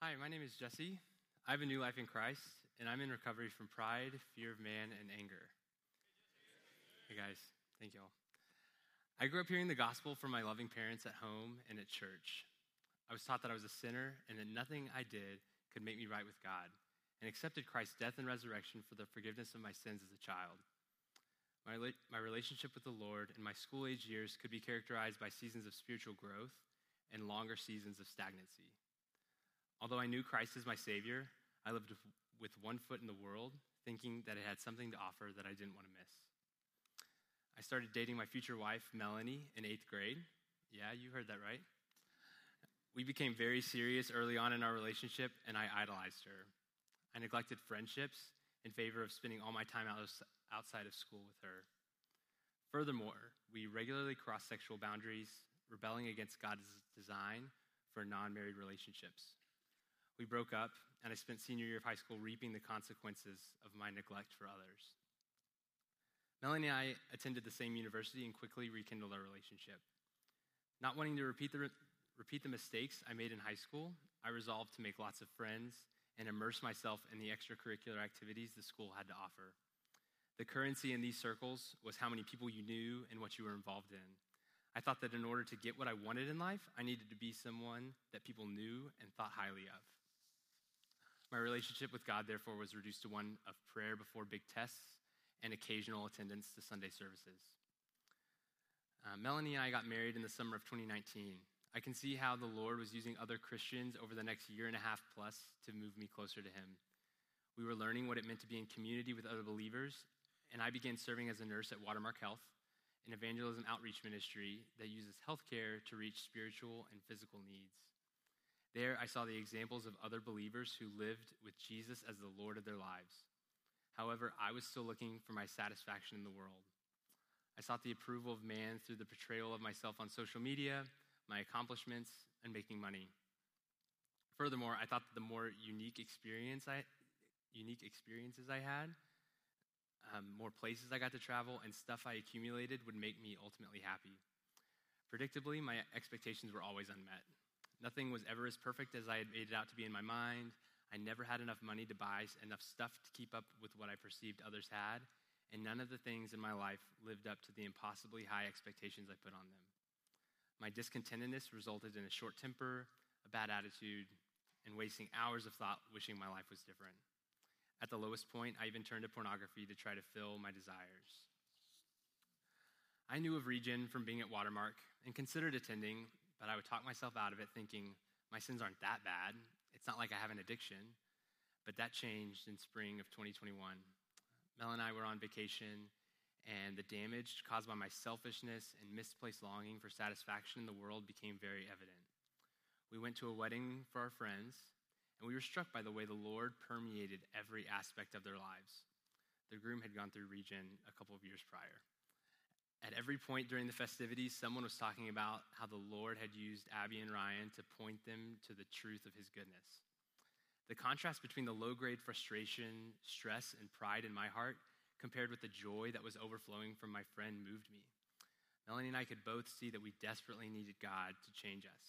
Hi, my name is Jesse. I have a new life in Christ, and I'm in recovery from pride, fear of man, and anger. Hey, guys. Thank you all. I grew up hearing the gospel from my loving parents at home and at church. I was taught that I was a sinner and that nothing I did could make me right with God, and accepted Christ's death and resurrection for the forgiveness of my sins as a child. My, my relationship with the Lord in my school age years could be characterized by seasons of spiritual growth and longer seasons of stagnancy. Although I knew Christ as my Savior, I lived with one foot in the world, thinking that it had something to offer that I didn't want to miss. I started dating my future wife, Melanie, in eighth grade. Yeah, you heard that right. We became very serious early on in our relationship, and I idolized her. I neglected friendships in favor of spending all my time outside of school with her. Furthermore, we regularly crossed sexual boundaries, rebelling against God's design for non married relationships. We broke up, and I spent senior year of high school reaping the consequences of my neglect for others. Melanie and I attended the same university and quickly rekindled our relationship. Not wanting to repeat the, repeat the mistakes I made in high school, I resolved to make lots of friends and immerse myself in the extracurricular activities the school had to offer. The currency in these circles was how many people you knew and what you were involved in. I thought that in order to get what I wanted in life, I needed to be someone that people knew and thought highly of. My relationship with God, therefore, was reduced to one of prayer before big tests and occasional attendance to Sunday services. Uh, Melanie and I got married in the summer of 2019. I can see how the Lord was using other Christians over the next year and a half plus to move me closer to Him. We were learning what it meant to be in community with other believers, and I began serving as a nurse at Watermark Health, an evangelism outreach ministry that uses healthcare to reach spiritual and physical needs. There, I saw the examples of other believers who lived with Jesus as the Lord of their lives. However, I was still looking for my satisfaction in the world. I sought the approval of man through the portrayal of myself on social media, my accomplishments, and making money. Furthermore, I thought that the more unique experience I, unique experiences I had, um, more places I got to travel, and stuff I accumulated would make me ultimately happy. Predictably, my expectations were always unmet. Nothing was ever as perfect as I had made it out to be in my mind. I never had enough money to buy enough stuff to keep up with what I perceived others had, and none of the things in my life lived up to the impossibly high expectations I put on them. My discontentedness resulted in a short temper, a bad attitude, and wasting hours of thought wishing my life was different. At the lowest point, I even turned to pornography to try to fill my desires. I knew of Regen from being at Watermark and considered attending, but I would talk myself out of it thinking, my sins aren't that bad. It's not like I have an addiction. But that changed in spring of 2021. Mel and I were on vacation, and the damage caused by my selfishness and misplaced longing for satisfaction in the world became very evident. We went to a wedding for our friends, and we were struck by the way the Lord permeated every aspect of their lives. The groom had gone through Regen a couple of years prior. At every point during the festivities, someone was talking about how the Lord had used Abby and Ryan to point them to the truth of his goodness. The contrast between the low grade frustration, stress, and pride in my heart compared with the joy that was overflowing from my friend moved me. Melanie and I could both see that we desperately needed God to change us.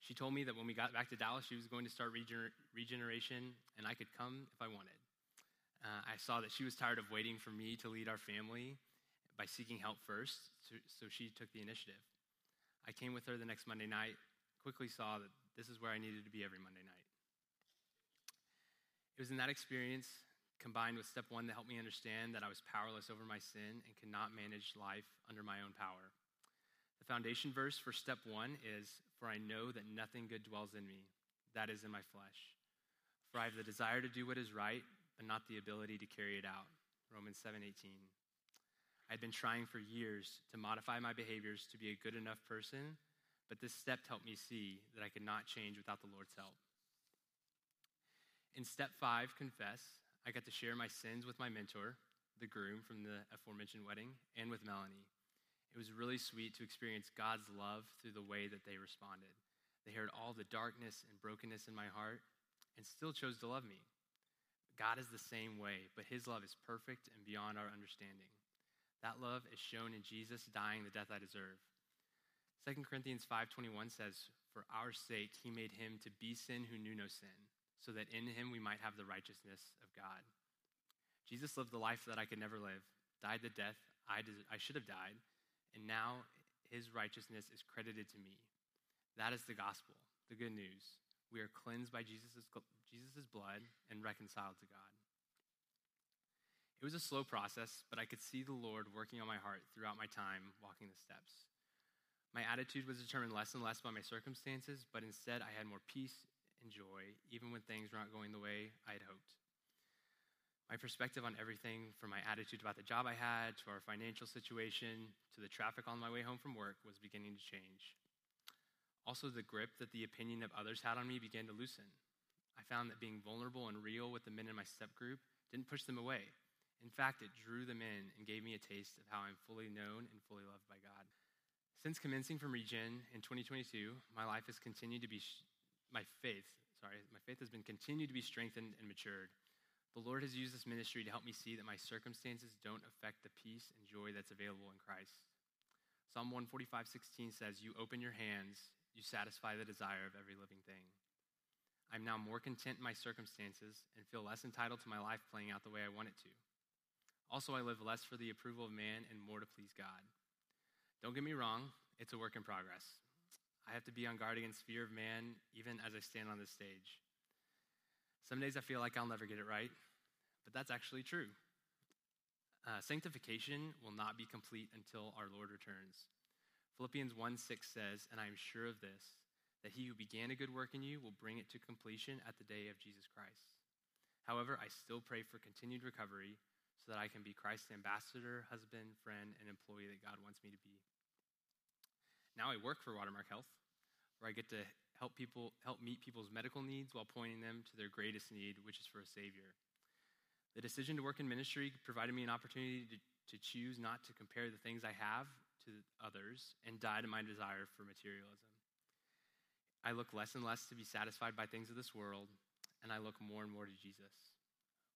She told me that when we got back to Dallas, she was going to start regener- regeneration and I could come if I wanted. Uh, I saw that she was tired of waiting for me to lead our family by seeking help first, so she took the initiative. I came with her the next Monday night, quickly saw that this is where I needed to be every Monday night. It was in that experience, combined with step one, that helped me understand that I was powerless over my sin and could not manage life under my own power. The foundation verse for step one is For I know that nothing good dwells in me, that is in my flesh. For I have the desire to do what is right, but not the ability to carry it out. Romans 7 18. I'd been trying for years to modify my behaviors to be a good enough person, but this step helped me see that I could not change without the Lord's help. In step five, confess, I got to share my sins with my mentor, the groom from the aforementioned wedding, and with Melanie. It was really sweet to experience God's love through the way that they responded. They heard all the darkness and brokenness in my heart and still chose to love me. God is the same way, but his love is perfect and beyond our understanding. That love is shown in Jesus dying the death I deserve. 2 Corinthians 5:21 says, For our sake, he made him to be sin who knew no sin, so that in him we might have the righteousness of God. Jesus lived the life that I could never live, died the death I, des- I should have died, and now his righteousness is credited to me. That is the gospel, the good news. We are cleansed by Jesus' Jesus' blood and reconciled to God. It was a slow process, but I could see the Lord working on my heart throughout my time walking the steps. My attitude was determined less and less by my circumstances, but instead I had more peace and joy, even when things were not going the way I had hoped. My perspective on everything, from my attitude about the job I had to our financial situation to the traffic on my way home from work, was beginning to change. Also, the grip that the opinion of others had on me began to loosen. I found that being vulnerable and real with the men in my step group didn't push them away. In fact, it drew them in and gave me a taste of how I'm fully known and fully loved by God. Since commencing from Regen in 2022, my life has continued to be, my faith, sorry, my faith has been continued to be strengthened and matured. The Lord has used this ministry to help me see that my circumstances don't affect the peace and joy that's available in Christ. Psalm 145:16 says, "You open your hands, you satisfy the desire of every living thing." I'm now more content in my circumstances and feel less entitled to my life playing out the way I want it to. Also, I live less for the approval of man and more to please God. Don't get me wrong, it's a work in progress. I have to be on guard against fear of man even as I stand on this stage. Some days I feel like I'll never get it right, but that's actually true. Uh, sanctification will not be complete until our Lord returns. Philippians 1 6 says, And I am sure of this, that he who began a good work in you will bring it to completion at the day of Jesus Christ. However, I still pray for continued recovery so that I can be Christ's ambassador, husband, friend, and employee that God wants me to be. Now I work for Watermark Health, where I get to help people help meet people's medical needs while pointing them to their greatest need, which is for a savior. The decision to work in ministry provided me an opportunity to, to choose not to compare the things I have to others and die to my desire for materialism. I look less and less to be satisfied by things of this world, and I look more and more to Jesus.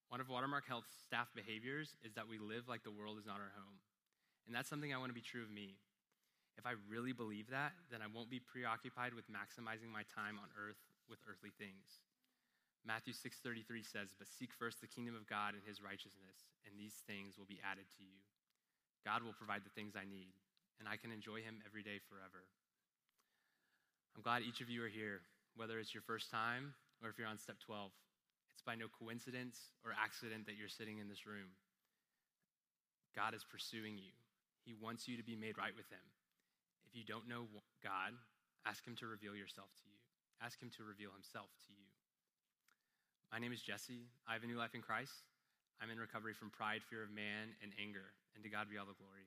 One of Watermark Health's staff behaviors is that we live like the world is not our home. And that's something I want to be true of me. If I really believe that, then I won't be preoccupied with maximizing my time on earth with earthly things. Matthew 6:33 says, "But seek first the kingdom of God and his righteousness, and these things will be added to you." God will provide the things I need, and I can enjoy him every day forever. I'm glad each of you are here, whether it's your first time or if you're on step 12. It's by no coincidence or accident that you're sitting in this room. God is pursuing you. He wants you to be made right with him. If you don't know God, ask Him to reveal yourself to you. Ask Him to reveal Himself to you. My name is Jesse. I have a new life in Christ. I'm in recovery from pride, fear of man, and anger. And to God be all the glory.